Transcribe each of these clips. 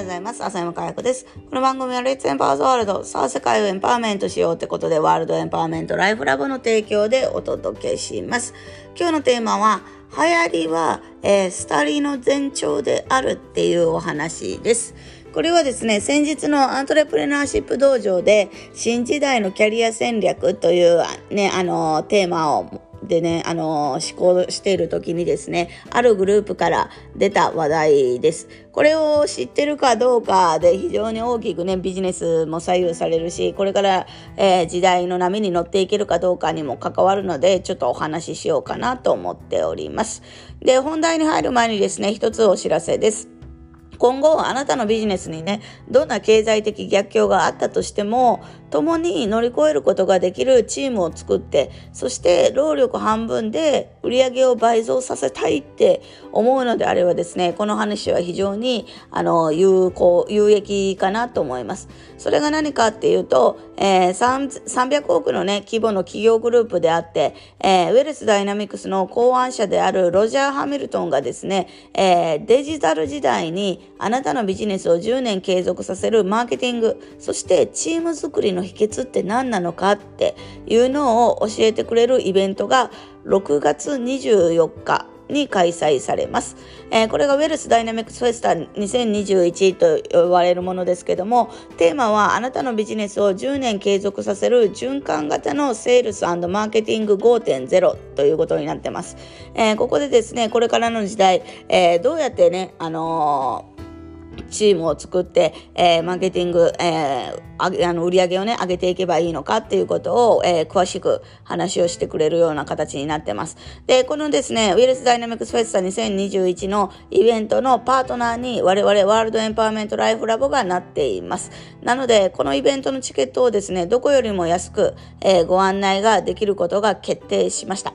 ようございます。浅山かや子です。この番組はレッツエンパワーズワールド、さあ世界をエンパワーメントしようってことで、ワールドエンパワーメントライフラボの提供でお届けします。今日のテーマは、流行りは、えー、スタリの前兆であるっていうお話です。これはですね、先日のアントレプレナーシップ道場で、新時代のキャリア戦略というね、あの、テーマをでね、あの思考している時にですね、あるグループから出た話題です。これを知ってるかどうかで非常に大きくね、ビジネスも左右されるし、これから、えー、時代の波に乗っていけるかどうかにも関わるので、ちょっとお話ししようかなと思っております。で、本題に入る前にですね、一つお知らせです。今後あなたのビジネスにねどんな経済的逆境があったとしても共に乗り越えることができるチームを作ってそして労力半分で売り上げを倍増させたいって思うのであればですねこの話は非常にあの有効有益かなと思います。それが何かっていうと、えー、300億のね規模の企業グループであって、えー、ウェルスダイナミクスの考案者であるロジャー・ハミルトンがですね、えー、デジタル時代にあなたのビジネスを10年継続させるマーケティングそしてチーム作りの秘訣って何なのかっていうのを教えてくれるイベントが6月24日に開催されます。えー、これがウェルスダイナミックスフェスタ2021と呼ばれるものですけども、テーマはあなたのビジネスを10年継続させる循環型のセールスマーケティング5.0ということになってます。えー、ここでですね、これからの時代、えー、どうやってね、あのチームを作って、えー、マーケティング、えー、あの売り上げをね、上げていけばいいのかっていうことを、えー、詳しく話をしてくれるような形になってます。で、このですね、ウィルスダイナミクスフェスタ2021のイベントのパートナーに我々ワールドエンパワーメントライフラボがなっています。なので、このイベントのチケットをですね、どこよりも安く、えー、ご案内ができることが決定しました。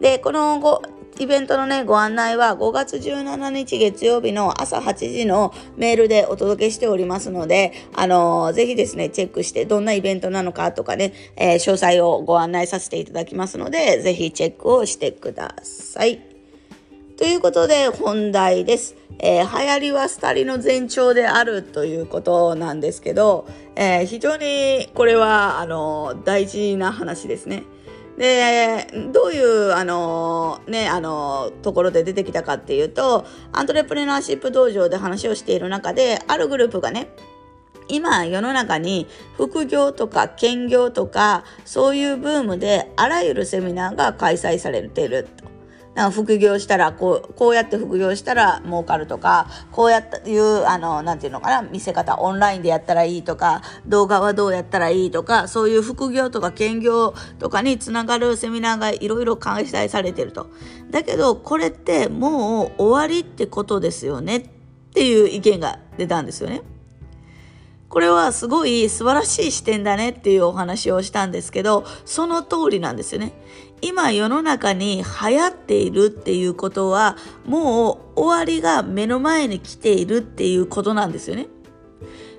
で、このごイベントのね、ご案内は5月17日月曜日の朝8時のメールでお届けしておりますので、あのー、ぜひですね、チェックしてどんなイベントなのかとかね、えー、詳細をご案内させていただきますので、ぜひチェックをしてください。ということで本題です。えー、流行りはスタリの前兆であるということなんですけど、えー、非常にこれはあの大事な話ですね。で、どういう、あの、ね、あの、ところで出てきたかっていうと、アントレプレナーシップ道場で話をしている中で、あるグループがね、今世の中に副業とか兼業とかそういうブームであらゆるセミナーが開催されていると。なんか副業したらこう、こうやって副業したら儲かるとか、こうやっていう、あの、なんていうのかな、見せ方、オンラインでやったらいいとか、動画はどうやったらいいとか、そういう副業とか兼業とかにつながるセミナーがいろいろ開催されてると。だけど、これってもう終わりってことですよねっていう意見が出たんですよね。これはすごい素晴らしい視点だねっていうお話をしたんですけど、その通りなんですよね。今世の中に流行っているっていうことは、もう終わりが目の前に来ているっていうことなんですよね。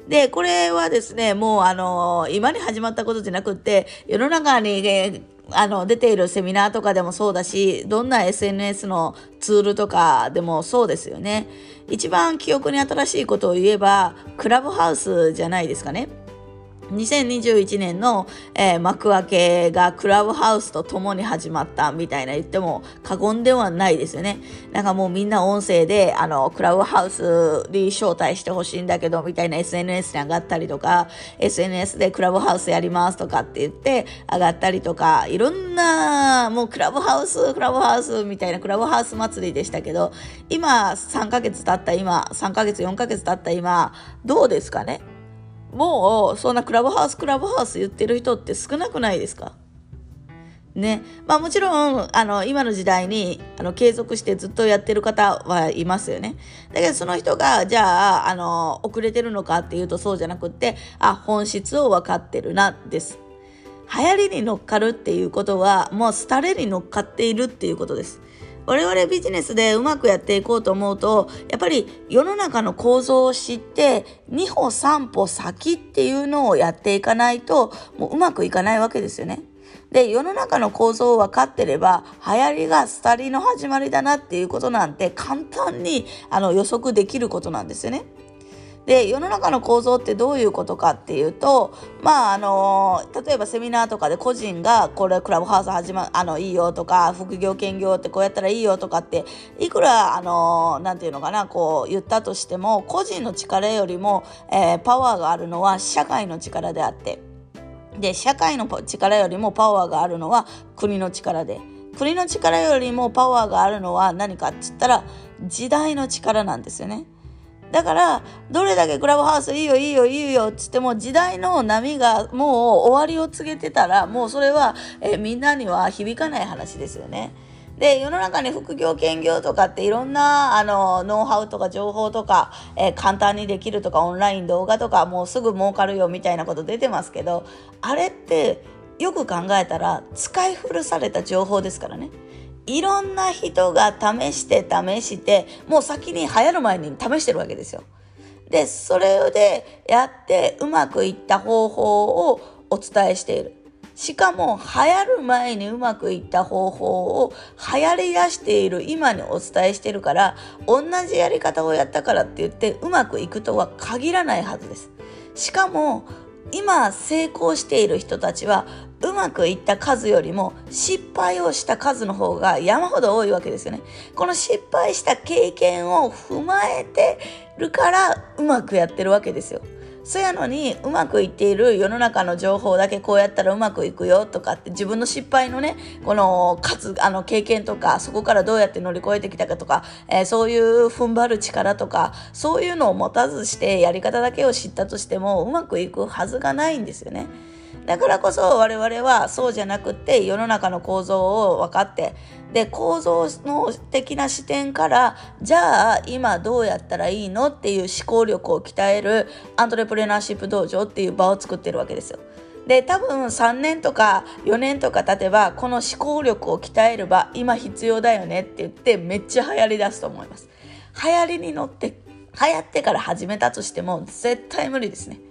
で、これはですね、もうあの、今に始まったことじゃなくって、世の中に、ね、あの、出ているセミナーとかでもそうだし、どんな SNS のツールとかでもそうですよね。一番記憶に新しいことを言えば、クラブハウスじゃないですかね。2021年の、えー、幕開けがクラブハウスと共に始まったみたいな言っても過言ではないですよね。なんかもうみんな音声で、あの、クラブハウスに招待してほしいんだけど、みたいな SNS に上がったりとか、SNS でクラブハウスやりますとかって言って上がったりとか、いろんな、もうクラブハウス、クラブハウスみたいなクラブハウス祭りでしたけど、今3ヶ月経った今、3ヶ月、4ヶ月経った今、どうですかね？もうそんなクラブハウスクラブハウス言ってる人って少なくないですか？ね。まあもちろん、あの、今の時代に、あの、継続してずっとやってる方はいますよね。だけどその人が、じゃあ、あの、遅れてるのかっていうとそうじゃなくって、あ、本質を分かってるな、です。流行りに乗っかるっていうことは、もう廃れに乗っかっているっていうことです。我々ビジネスでうまくやっていこうと思うと、やっぱり世の中の構造を知って、2歩3歩先っていうのをやっていかないと、もううまくいかないわけですよね。で、世の中の構造を分かってれば、流行りが廃りの始まりだなっていうことなんて簡単にあの予測できることなんですよね。で世の中の構造ってどういうことかっていうとまああの例えばセミナーとかで個人がこれクラブハウス始まあのいいよとか副業兼業ってこうやったらいいよとかっていくらあのなんていうのかなこう言ったとしても個人の力よりも、えー、パワーがあるのは社会の力であってで社会の力よりもパワーがあるのは国の力で国の力よりもパワーがあるのは何かって言ったら時代の力なんですよね。だから、どれだけクラブハウスいいよいいよいいよっつっても時代の波がもう終わりを告げてたらもうそれは、えみんなには響かない話ですよね。で世の中に副業兼業とかっていろんなあのノウハウとか情報とか、えー、簡単にできるとかオンライン動画とかもうすぐ儲かるよみたいなこと出てますけどあれってよく考えたら使い古された情報ですからね。いろんな人が試して試してもう先に流行る前に試してるわけですよ。でそれでやってうまくいった方法をお伝えしている。しかも流行る前にうまくいった方法を流行り出している今にお伝えしてるから同じやり方をやったからって言ってうまくいくとは限らないはずです。しかも今成功している人たちはうまくいった数よりも失敗をした数の方が山ほど多いわけですよね。この失敗した経験を踏まえてるからうまくやってるわけですよ。そやのにうまくいっている世の中の情報だけこうやったらうまくいくよとかって自分の失敗のねこのかつあの経験とかそこからどうやって乗り越えてきたかとか、えー、そういう踏ん張る力とかそういうのを持たずしてやり方だけを知ったとしてもうまくいくはずがないんですよね。だからこそ我々はそうじゃなくって世の中の構造を分かってで構造の的な視点からじゃあ今どうやったらいいのっていう思考力を鍛えるアントレプレナーシップ道場っていう場を作ってるわけですよ。で多分3年とか4年とか経てばこの思考力を鍛える場今必要だよねって言ってめっちゃ流行りだすと思います。流行りに乗って流行ってから始めたとしても絶対無理ですね。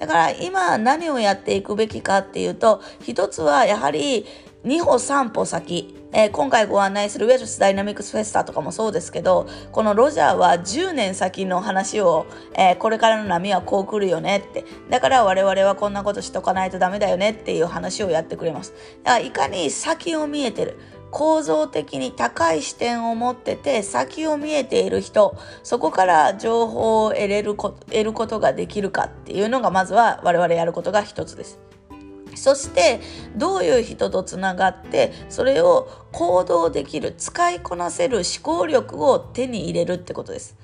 だから今何をやっていくべきかっていうと、一つはやはり2歩3歩先、えー、今回ご案内するウェルスダイナミクスフェスタとかもそうですけど、このロジャーは10年先の話を、えー、これからの波はこう来るよねって、だから我々はこんなことしとかないとダメだよねっていう話をやってくれます。だからいかに先を見えてる。構造的に高い視点を持ってて先を見えている人そこから情報を得れるこ得ることができるかっていうのがまずは我々やることが一つです。そしてどういう人とつながってそれを行動できる使いこなせる思考力を手に入れるってことです。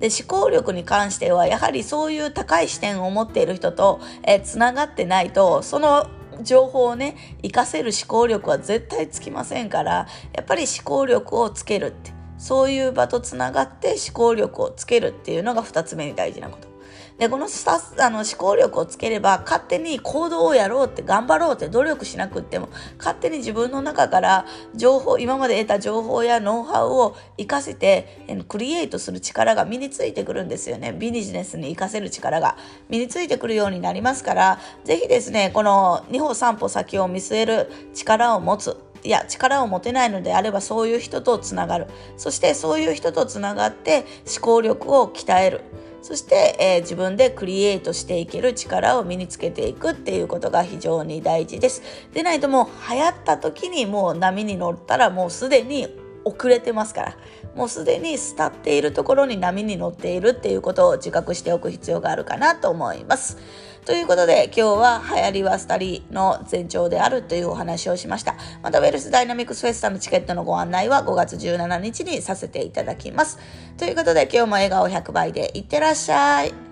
で思考力に関してはやはりそういう高い視点を持っている人と、えつながってないとその情報をね活かせる思考力は絶対つきませんからやっぱり思考力をつけるってそういう場とつながって思考力をつけるっていうのが2つ目に大事なこと。でこのスタあの思考力をつければ勝手に行動をやろうって頑張ろうって努力しなくっても勝手に自分の中から情報今まで得た情報やノウハウを活かせてクリエイトする力が身についてくるんですよね。ビジネスに活かせる力が。身についてくるようになりますから是非ですねこの2歩3歩先を見据える力を持ついや力を持てないのであればそういう人とつながる。そしてそういう人とつながって思考力を鍛える。そして、えー、自分でクリエイトしていける力を身につけていくっていうことが非常に大事です。でないともう流行った時にもう波に乗ったらもうすでに遅れてますからもうすでに伝っているところに波に乗っているっていうことを自覚しておく必要があるかなと思います。ということで今日は流行りはスタリの前兆であるというお話をしました。またウェルスダイナミクスフェスタのチケットのご案内は5月17日にさせていただきます。ということで今日も笑顔100倍でいってらっしゃい。